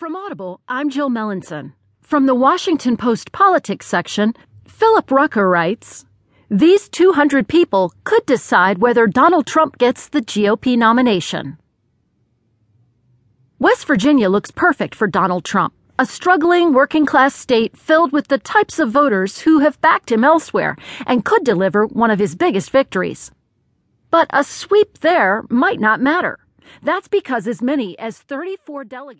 From Audible, I'm Jill Melancon. From the Washington Post Politics section, Philip Rucker writes These 200 people could decide whether Donald Trump gets the GOP nomination. West Virginia looks perfect for Donald Trump, a struggling working class state filled with the types of voters who have backed him elsewhere and could deliver one of his biggest victories. But a sweep there might not matter. That's because as many as 34 delegates